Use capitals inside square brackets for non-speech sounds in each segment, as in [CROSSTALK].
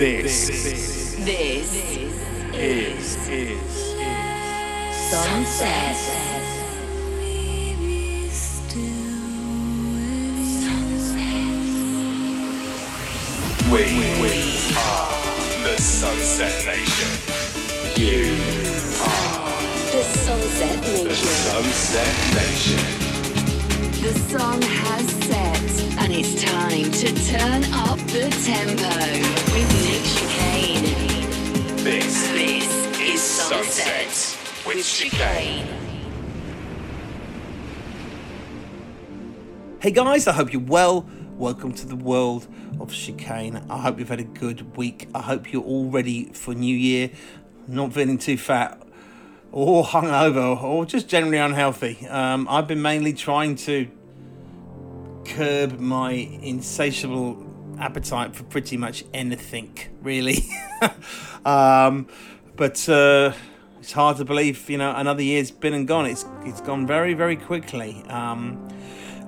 This, This is, is, is, is Sunset. we, we are the Sunset Nation. You are The Sunset Nation. the Sunset Nation. The sun has set, and it's time to turn up the tempo with Nick Chicane. This This is is Sunset Sunset with with Chicane. Chicane. Hey guys, I hope you're well. Welcome to the world of chicane. I hope you've had a good week. I hope you're all ready for New Year, not feeling too fat or hungover or just generally unhealthy. Um, I've been mainly trying to curb my insatiable appetite for pretty much anything, really. [LAUGHS] um, but uh, it's hard to believe, you know, another year's been and gone. It's it's gone very very quickly. Um,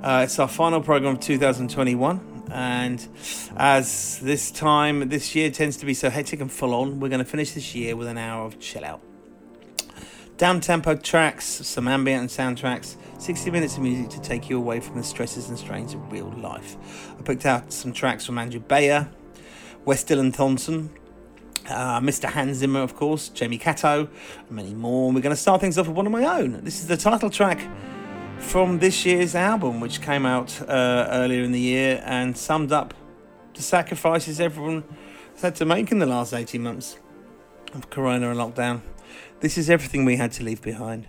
uh, it's our final program of 2021, and as this time this year tends to be so hectic and full on, we're going to finish this year with an hour of chill out. Down tempo tracks, some ambient soundtracks, 60 minutes of music to take you away from the stresses and strains of real life. I picked out some tracks from Andrew Bayer, West Dylan Thordson, uh, Mr. Hans Zimmer, of course, Jamie Catto, and many more. We're going to start things off with one of my own. This is the title track from this year's album, which came out uh, earlier in the year and summed up the sacrifices everyone has had to make in the last 18 months of Corona and lockdown. This is everything we had to leave behind.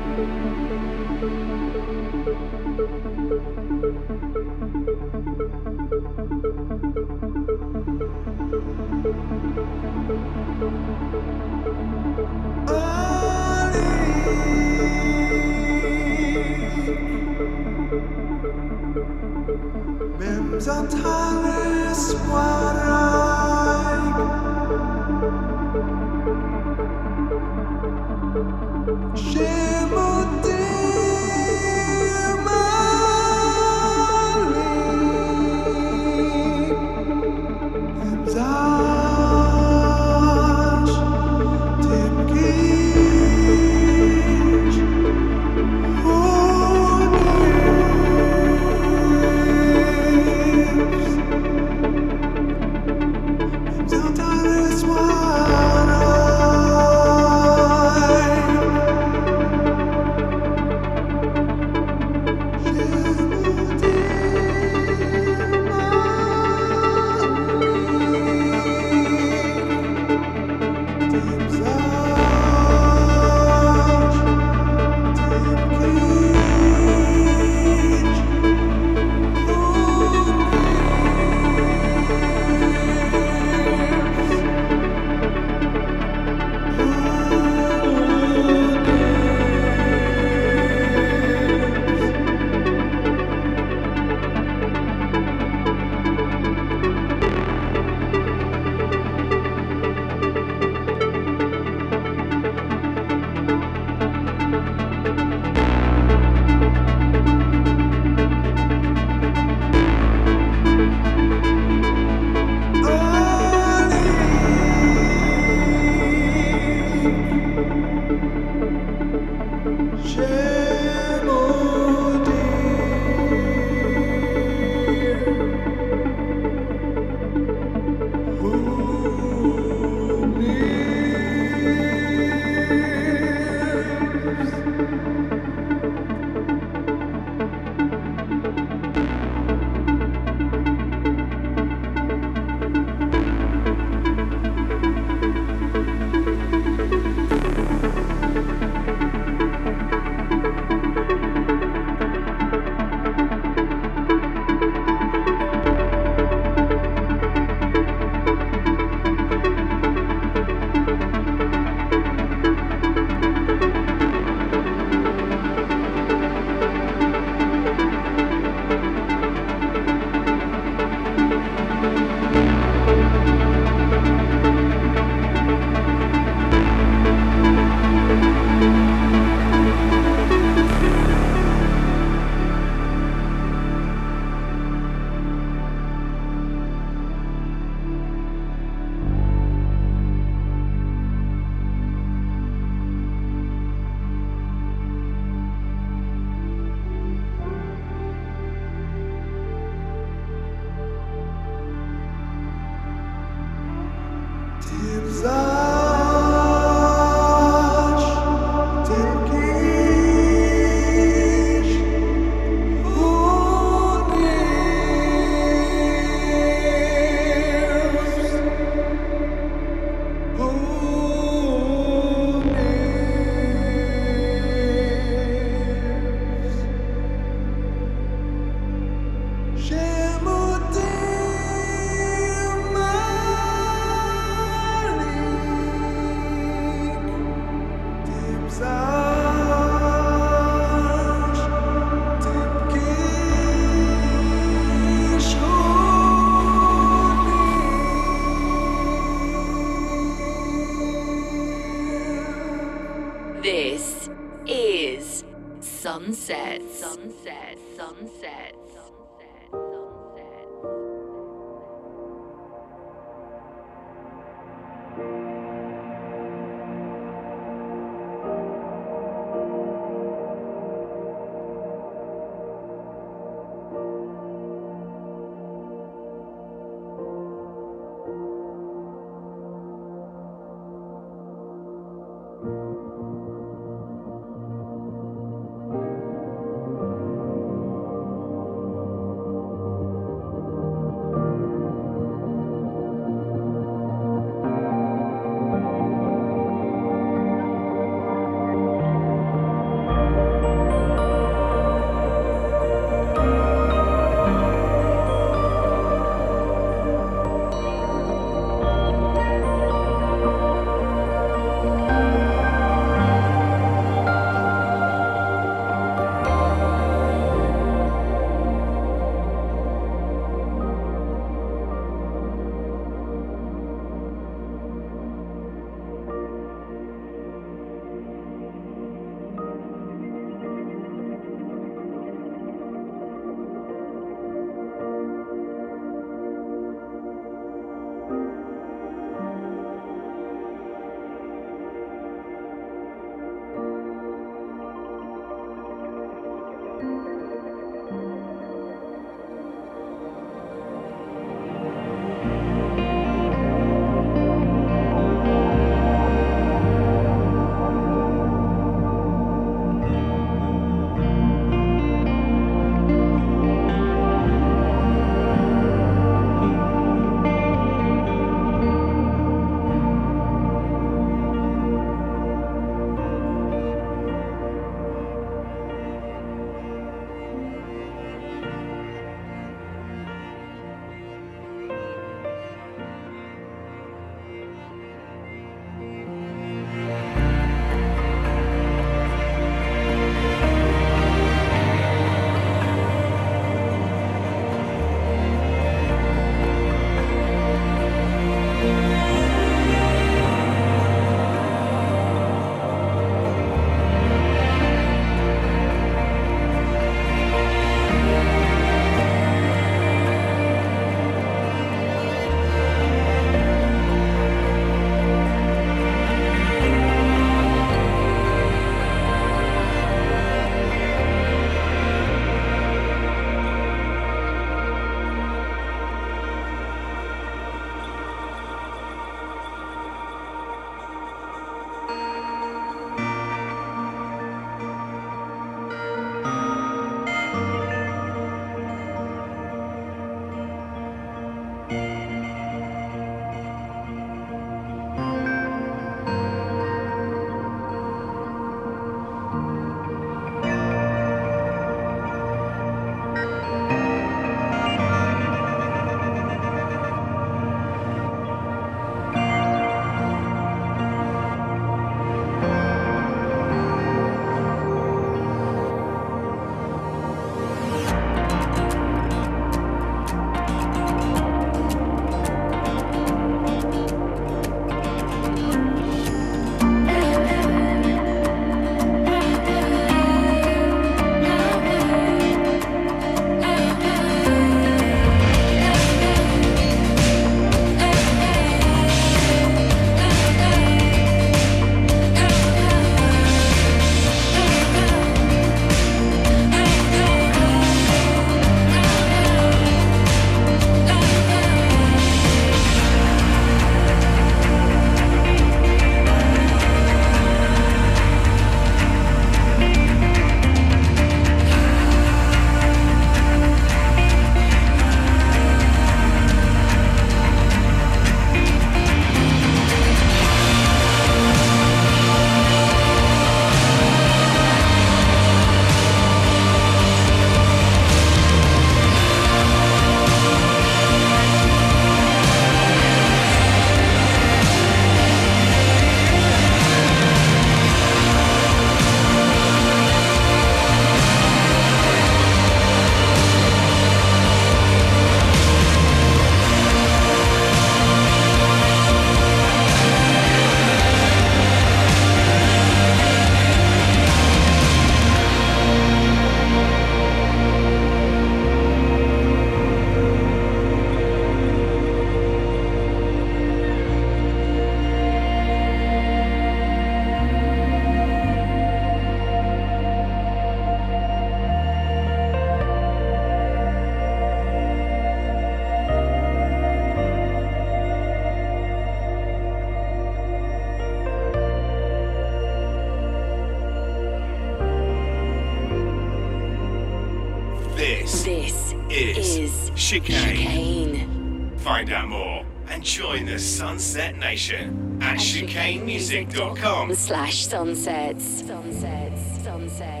Slash sunsets. Sunsets. Sunsets.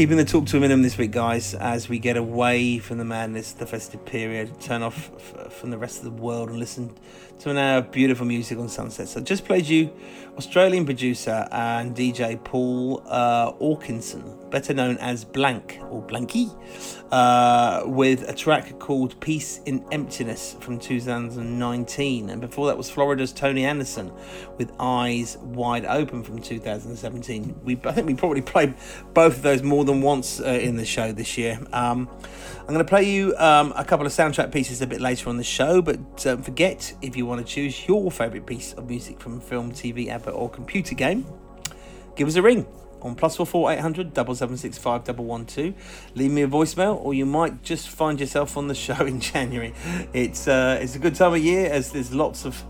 Keeping the talk to a minimum this week, guys, as we get away from the madness, the festive period, turn off f- from the rest of the world and listen to an hour of beautiful music on Sunset. So, just played you Australian producer and DJ Paul uh, Orkinson, better known as Blank or Blanky, uh, with a track called Peace in Emptiness from 2019. And before that was Florida's Tony Anderson with Eyes Wide Open from 2017. We, I think we probably played both of those more than once uh, in the show this year. Um, I'm going to play you um, a couple of soundtrack pieces a bit later on the show, but don't forget if you want to choose your favourite piece of music from film, TV, advert, or computer game, give us a ring on plus four four eight hundred double seven six five double one two. Leave me a voicemail, or you might just find yourself on the [LAUGHS] show in January. It's uh, it's a good time of year as there's lots of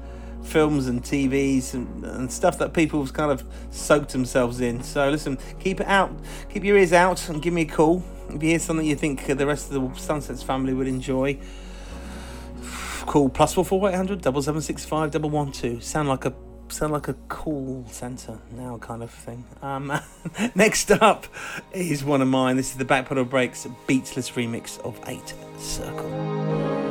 films and TVs and, and stuff that people have kind of soaked themselves in. So listen, keep it out, keep your ears out, and give me a call if you hear something you think the rest of the Sunsets family would enjoy. Call plus four four eight hundred double seven six five double one two. Sound like a sound like a call centre now, kind of thing. Um, [LAUGHS] next up is one of mine. This is the Backpedal Breaks Beatsless remix of Eight Circle.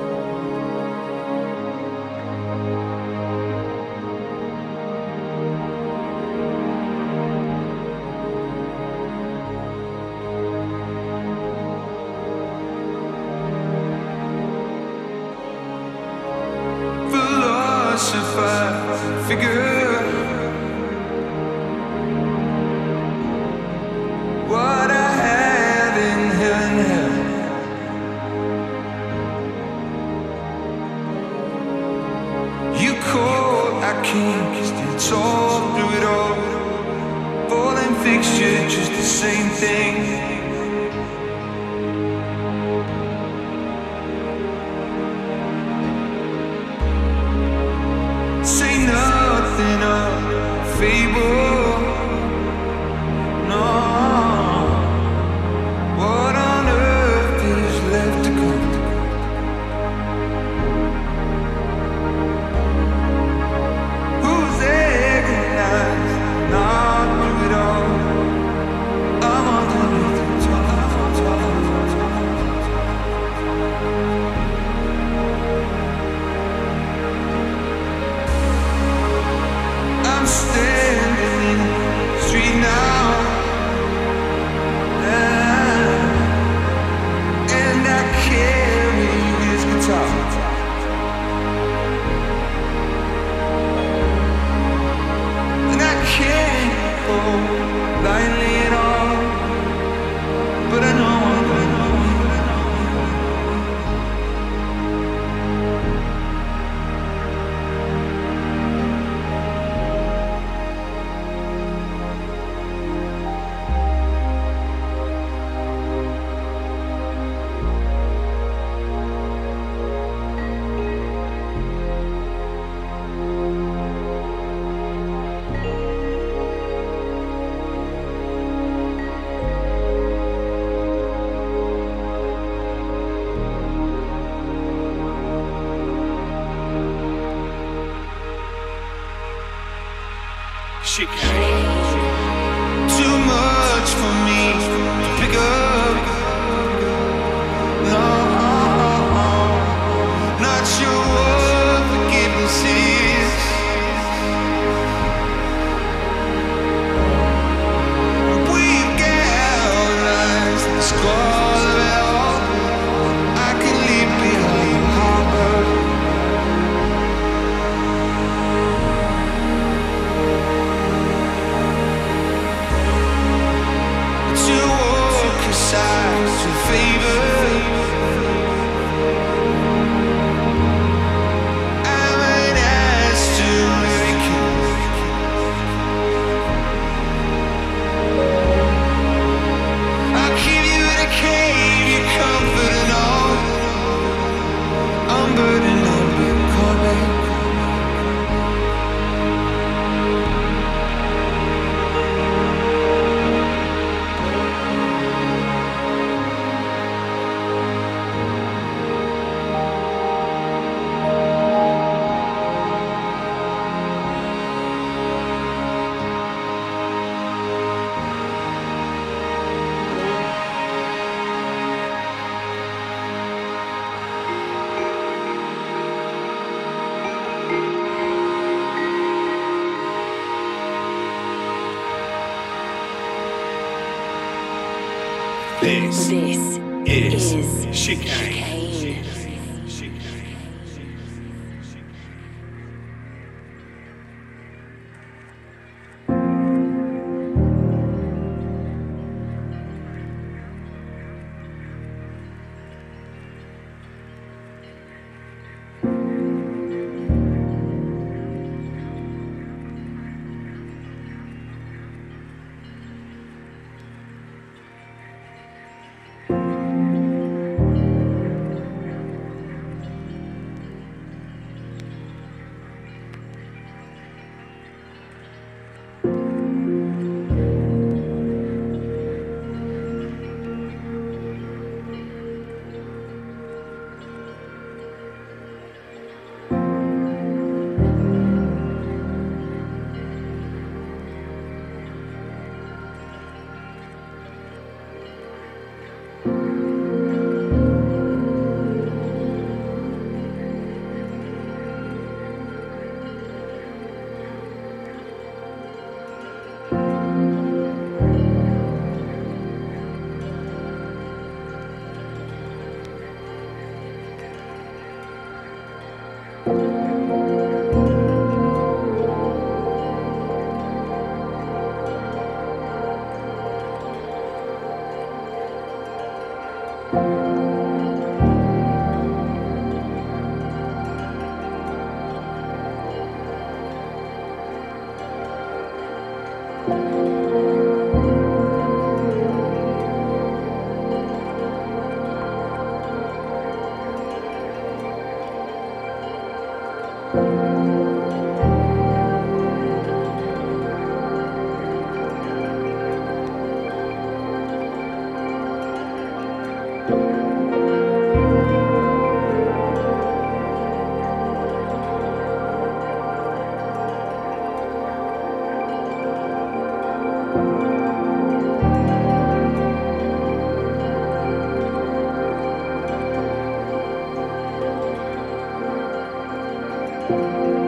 Bye.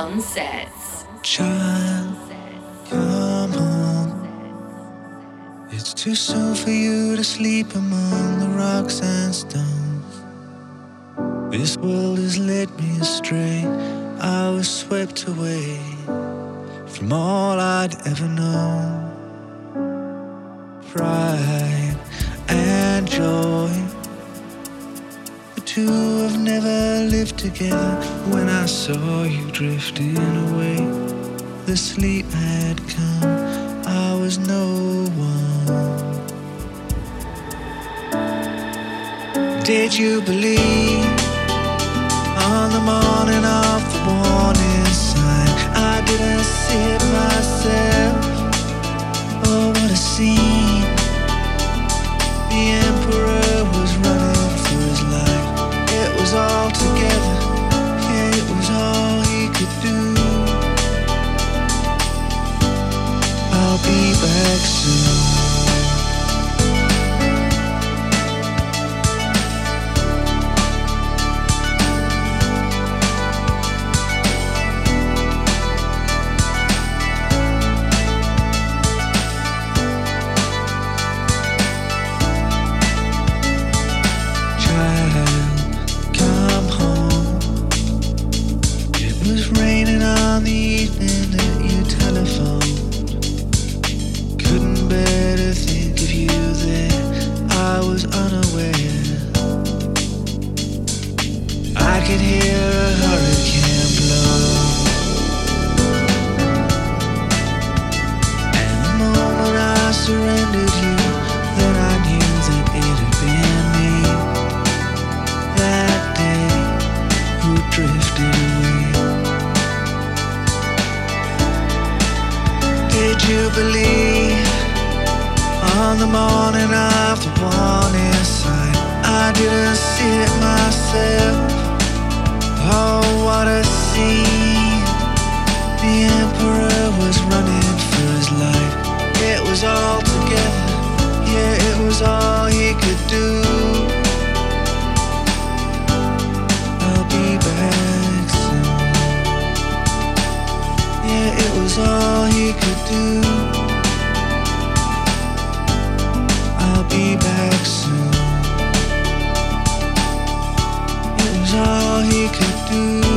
Sunsets. Child, come home. It's too soon for you to sleep among the rocks and stones. This world has led me astray. I was swept away from all I'd ever known. Pride and joy. Two have never lived together. When I saw you drifting away, the sleep had come. I was no one. Did you believe on the morning of the warning sign? I didn't see it myself. Oh, what a scene! The emperor was all together. Yeah, it was all he could do. I'll be back soon. I'm on and off the one inside I didn't see it myself. Oh, what a scene. The emperor was running for his life. It was all together. Yeah, it was all he could do. I'll be back soon. Yeah, it was all he could do. Do.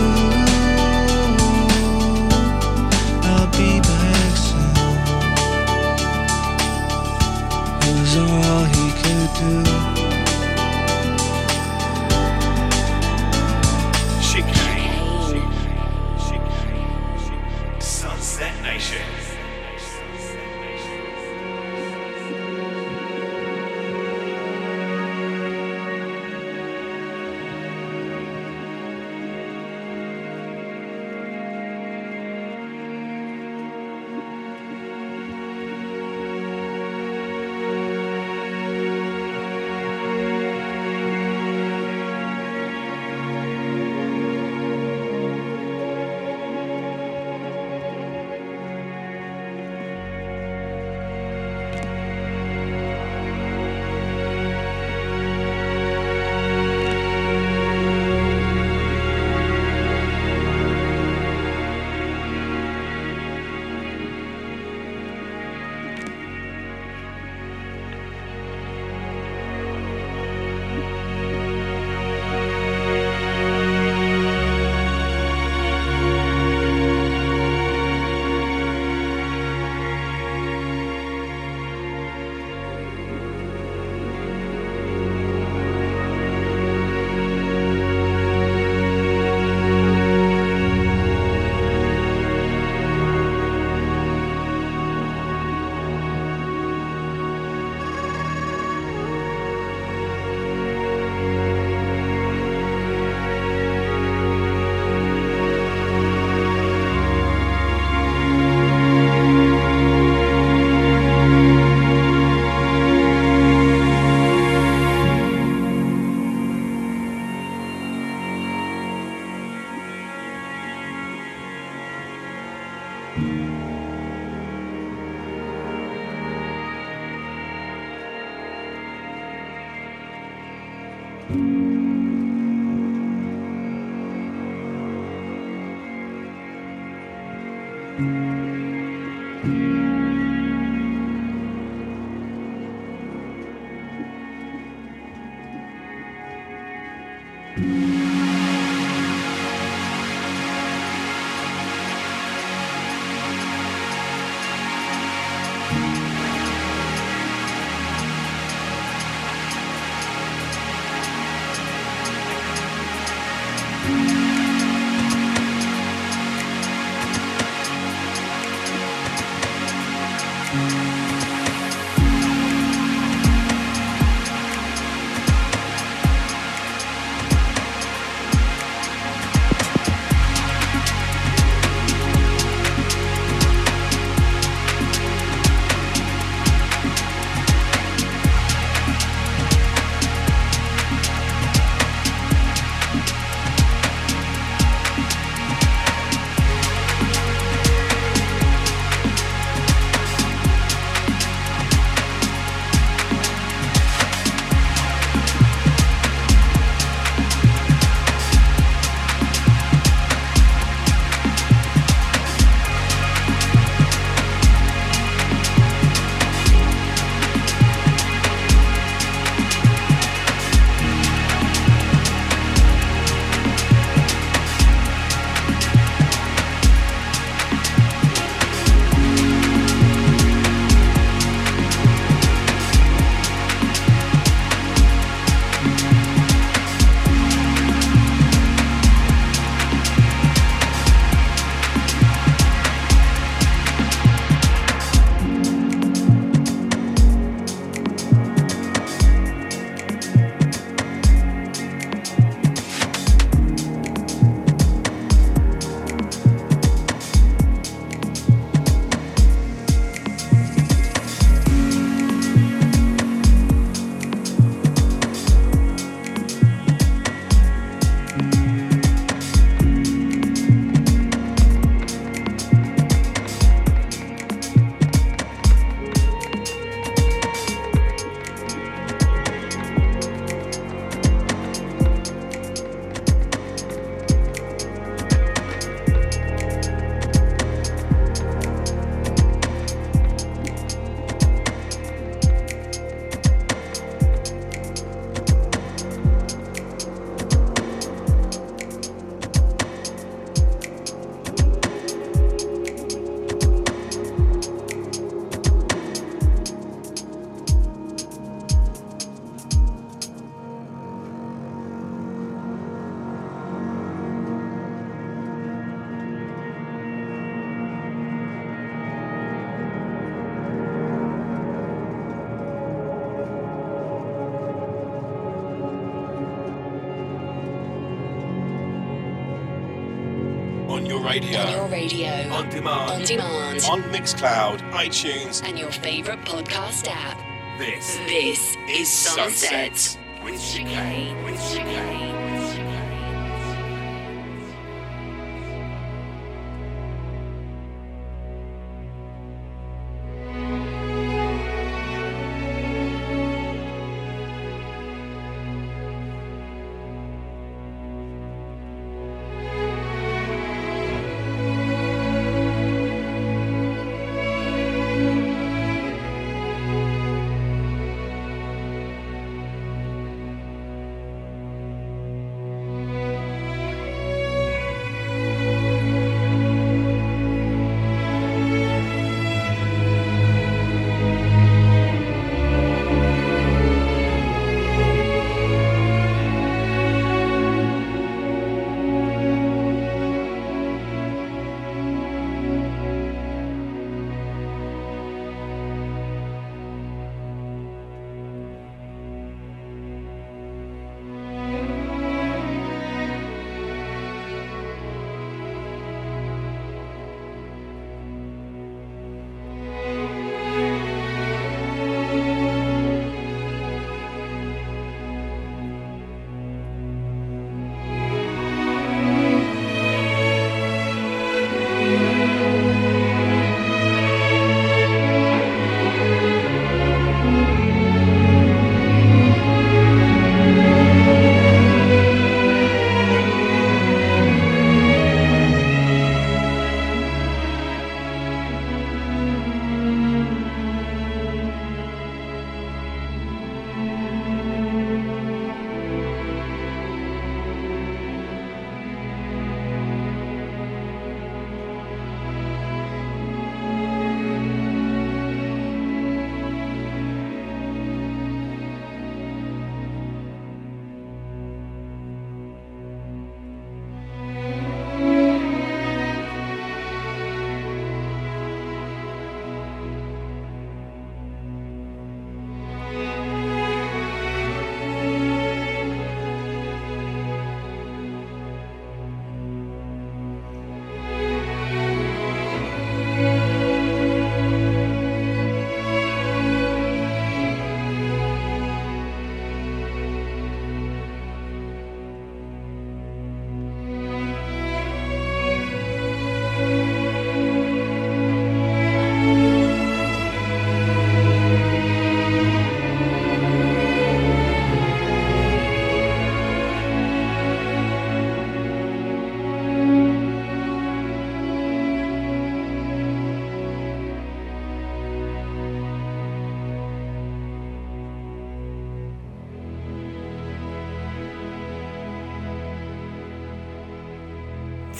On demand. On Mixcloud, iTunes. And your favorite podcast app. This. This is Sunset. Sunset With chicane. With chicane.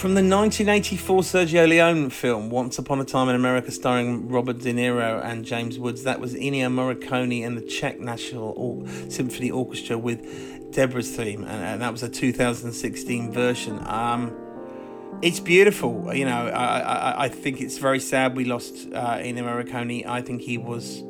From the 1984 Sergio Leone film Once Upon a Time in America, starring Robert De Niro and James Woods, that was Ennio Morricone and the Czech National Symphony Orchestra with Deborah's theme, and, that was a 2016 version. Um, it's beautiful, you know. I, I I think it's very sad we lost uh, Ennio Morricone. I think he was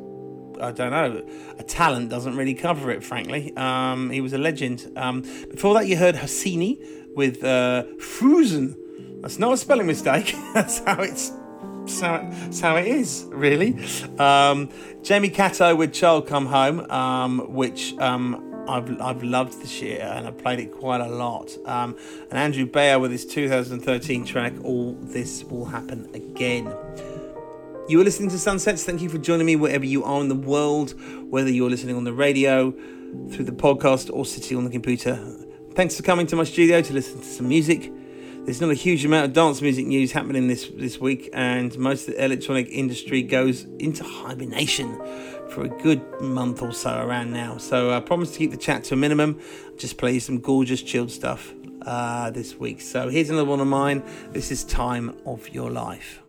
I don't know, a talent doesn't really cover it, frankly. Um, he was a legend. Um, before that, you heard Hassini with uh, Fruzen. That's not a spelling mistake. [LAUGHS] that's how it's. That's how, it, that's how it is, really. Um, Jamie Catto with Child Come Home, um, which um, I've, I've loved this year and I've played it quite a lot. Um, and Andrew Bayer with his 2013 track, All This Will Happen Again. You are listening to Sunsets. Thank you for joining me wherever you are in the world, whether you're listening on the radio, through the podcast, or sitting on the computer. Thanks for coming to my studio to listen to some music. There's not a huge amount of dance music news happening this, this week, and most of the electronic industry goes into hibernation for a good month or so around now. So I promise to keep the chat to a minimum, just play you some gorgeous chilled stuff uh, this week. So here's another one of mine. This is Time of Your Life.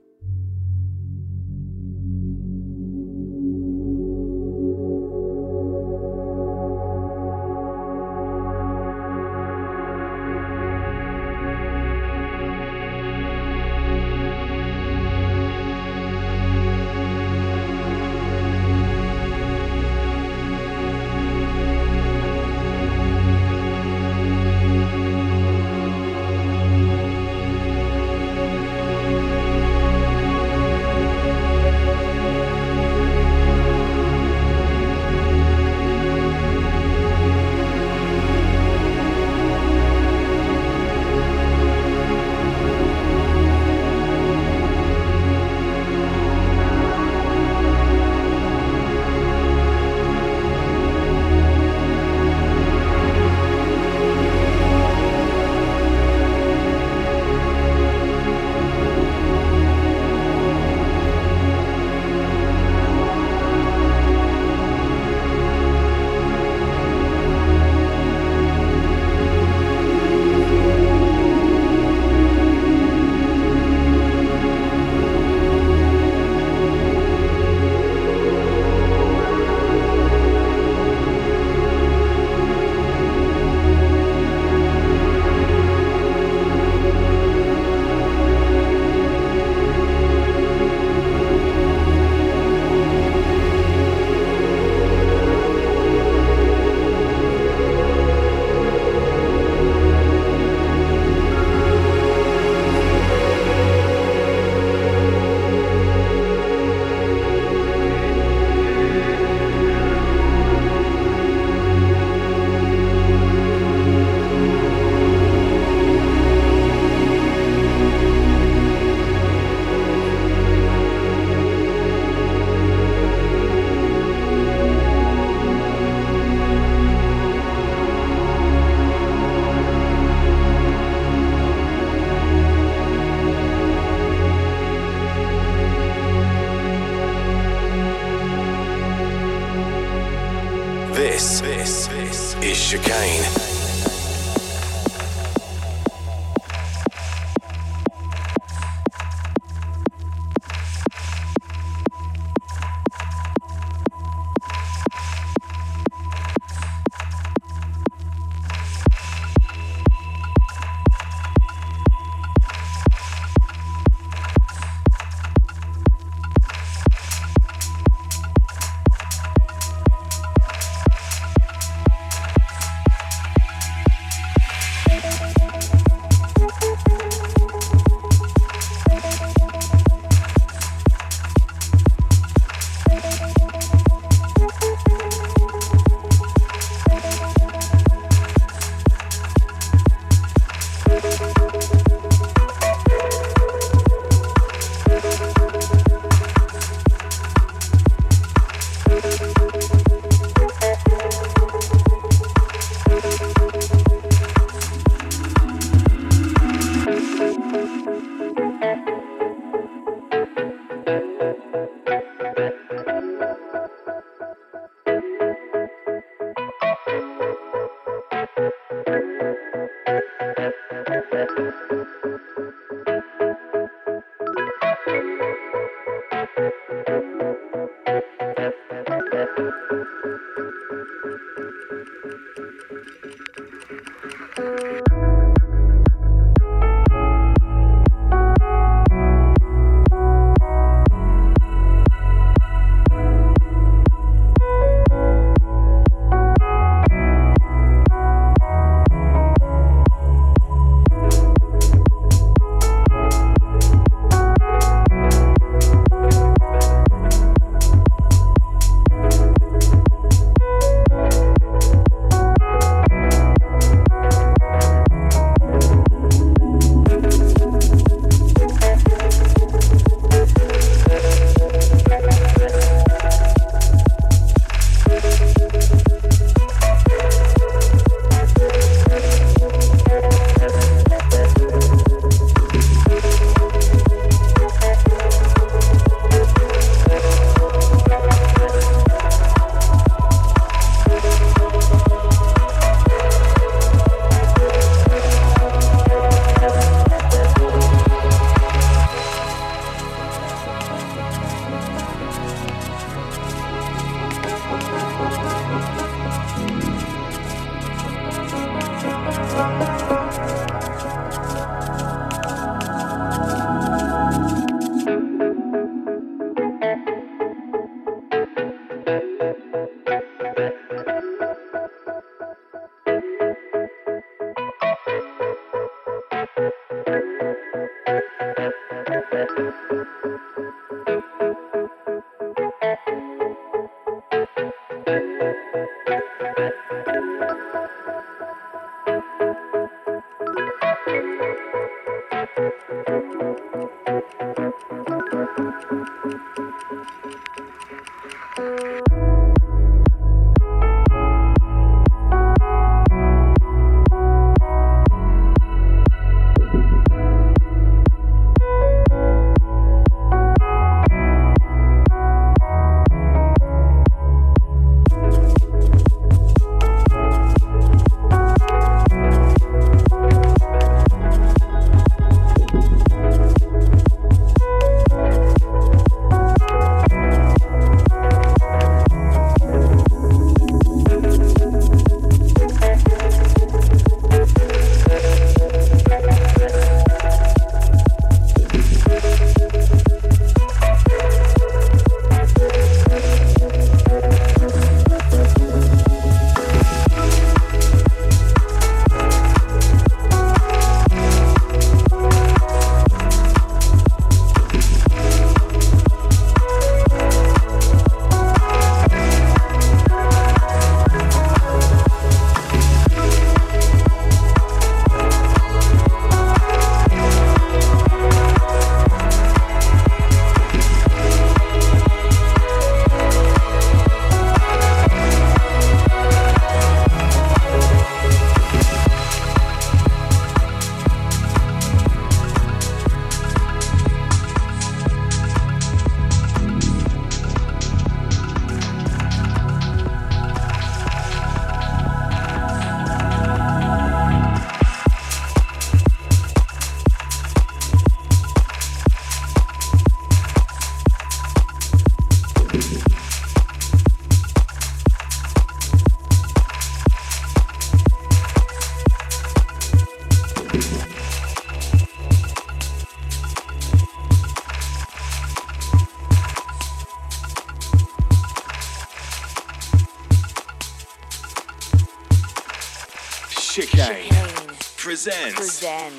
Thank you. Presents, presents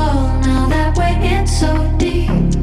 soul now that we're in so deep.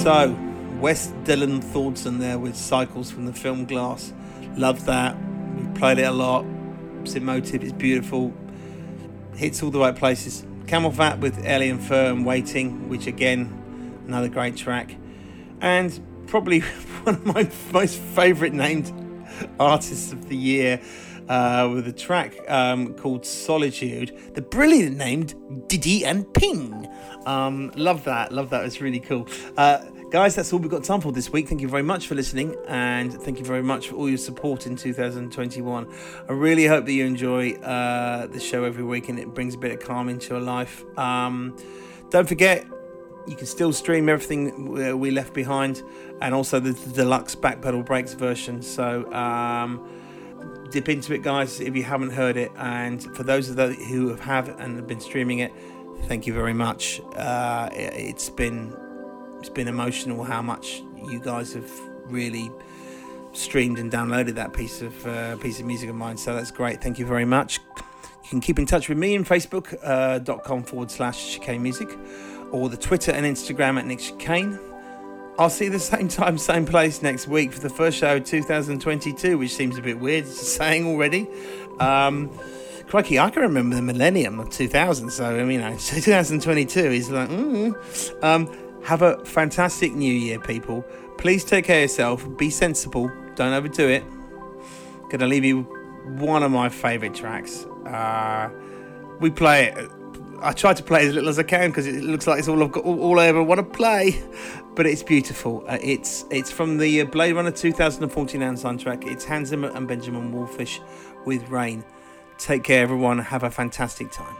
So, West Dylan Thordson there with Cycles from the film Glass. Love that. We've played it a lot. It's emotive, it's beautiful. Hits all the right places. CamelPhat with Alien Fur and Waiting, which again, another great track. And probably [LAUGHS] one of my [LAUGHS] most favourite named artists of the year. Uh, with a track um, called Solitude, the brilliant named Diddy and Ping. Um, love that, love that. It's really cool. Uh, guys, that's all we've got time for this week. Thank you very much for listening, and thank you very much for all your support in 2021. I really hope that you enjoy uh, the show every week and it brings a bit of calm into your life. Um, don't forget, you can still stream everything we left behind, and also the, the deluxe backpedal breaks version. So. Um, dip into it, guys, if you haven't heard it. And for those of those who have and have been streaming it, thank you very much. Uh, it, has been it's been emotional how much you guys have really streamed and downloaded that piece of uh, piece of music of mine. So that's great. Thank you very much. You can keep in touch with me in facebook.com uh, forward slash chicane music or the Twitter and Instagram at Nick Chicane. I'll see you the same time, same place next week for the first show of 2022, which seems a bit weird saying already. Um, crikey, I can remember the millennium of 2000, so I mean, [LAUGHS] 2022 is like, mm. um, have a fantastic new year, people. Please take care of yourself, be sensible, don't overdo it. Gonna leave you one of my favourite tracks. Uh, we play it. I try to play as little as I can because it looks like it's all I've got, all I ever want to play but it's beautiful. Uh, it's it's from the uh, Blade Runner 2049 soundtrack. It's Hans Zimmer and Benjamin Wallfisch with Rain. Take care, everyone. Have a fantastic time.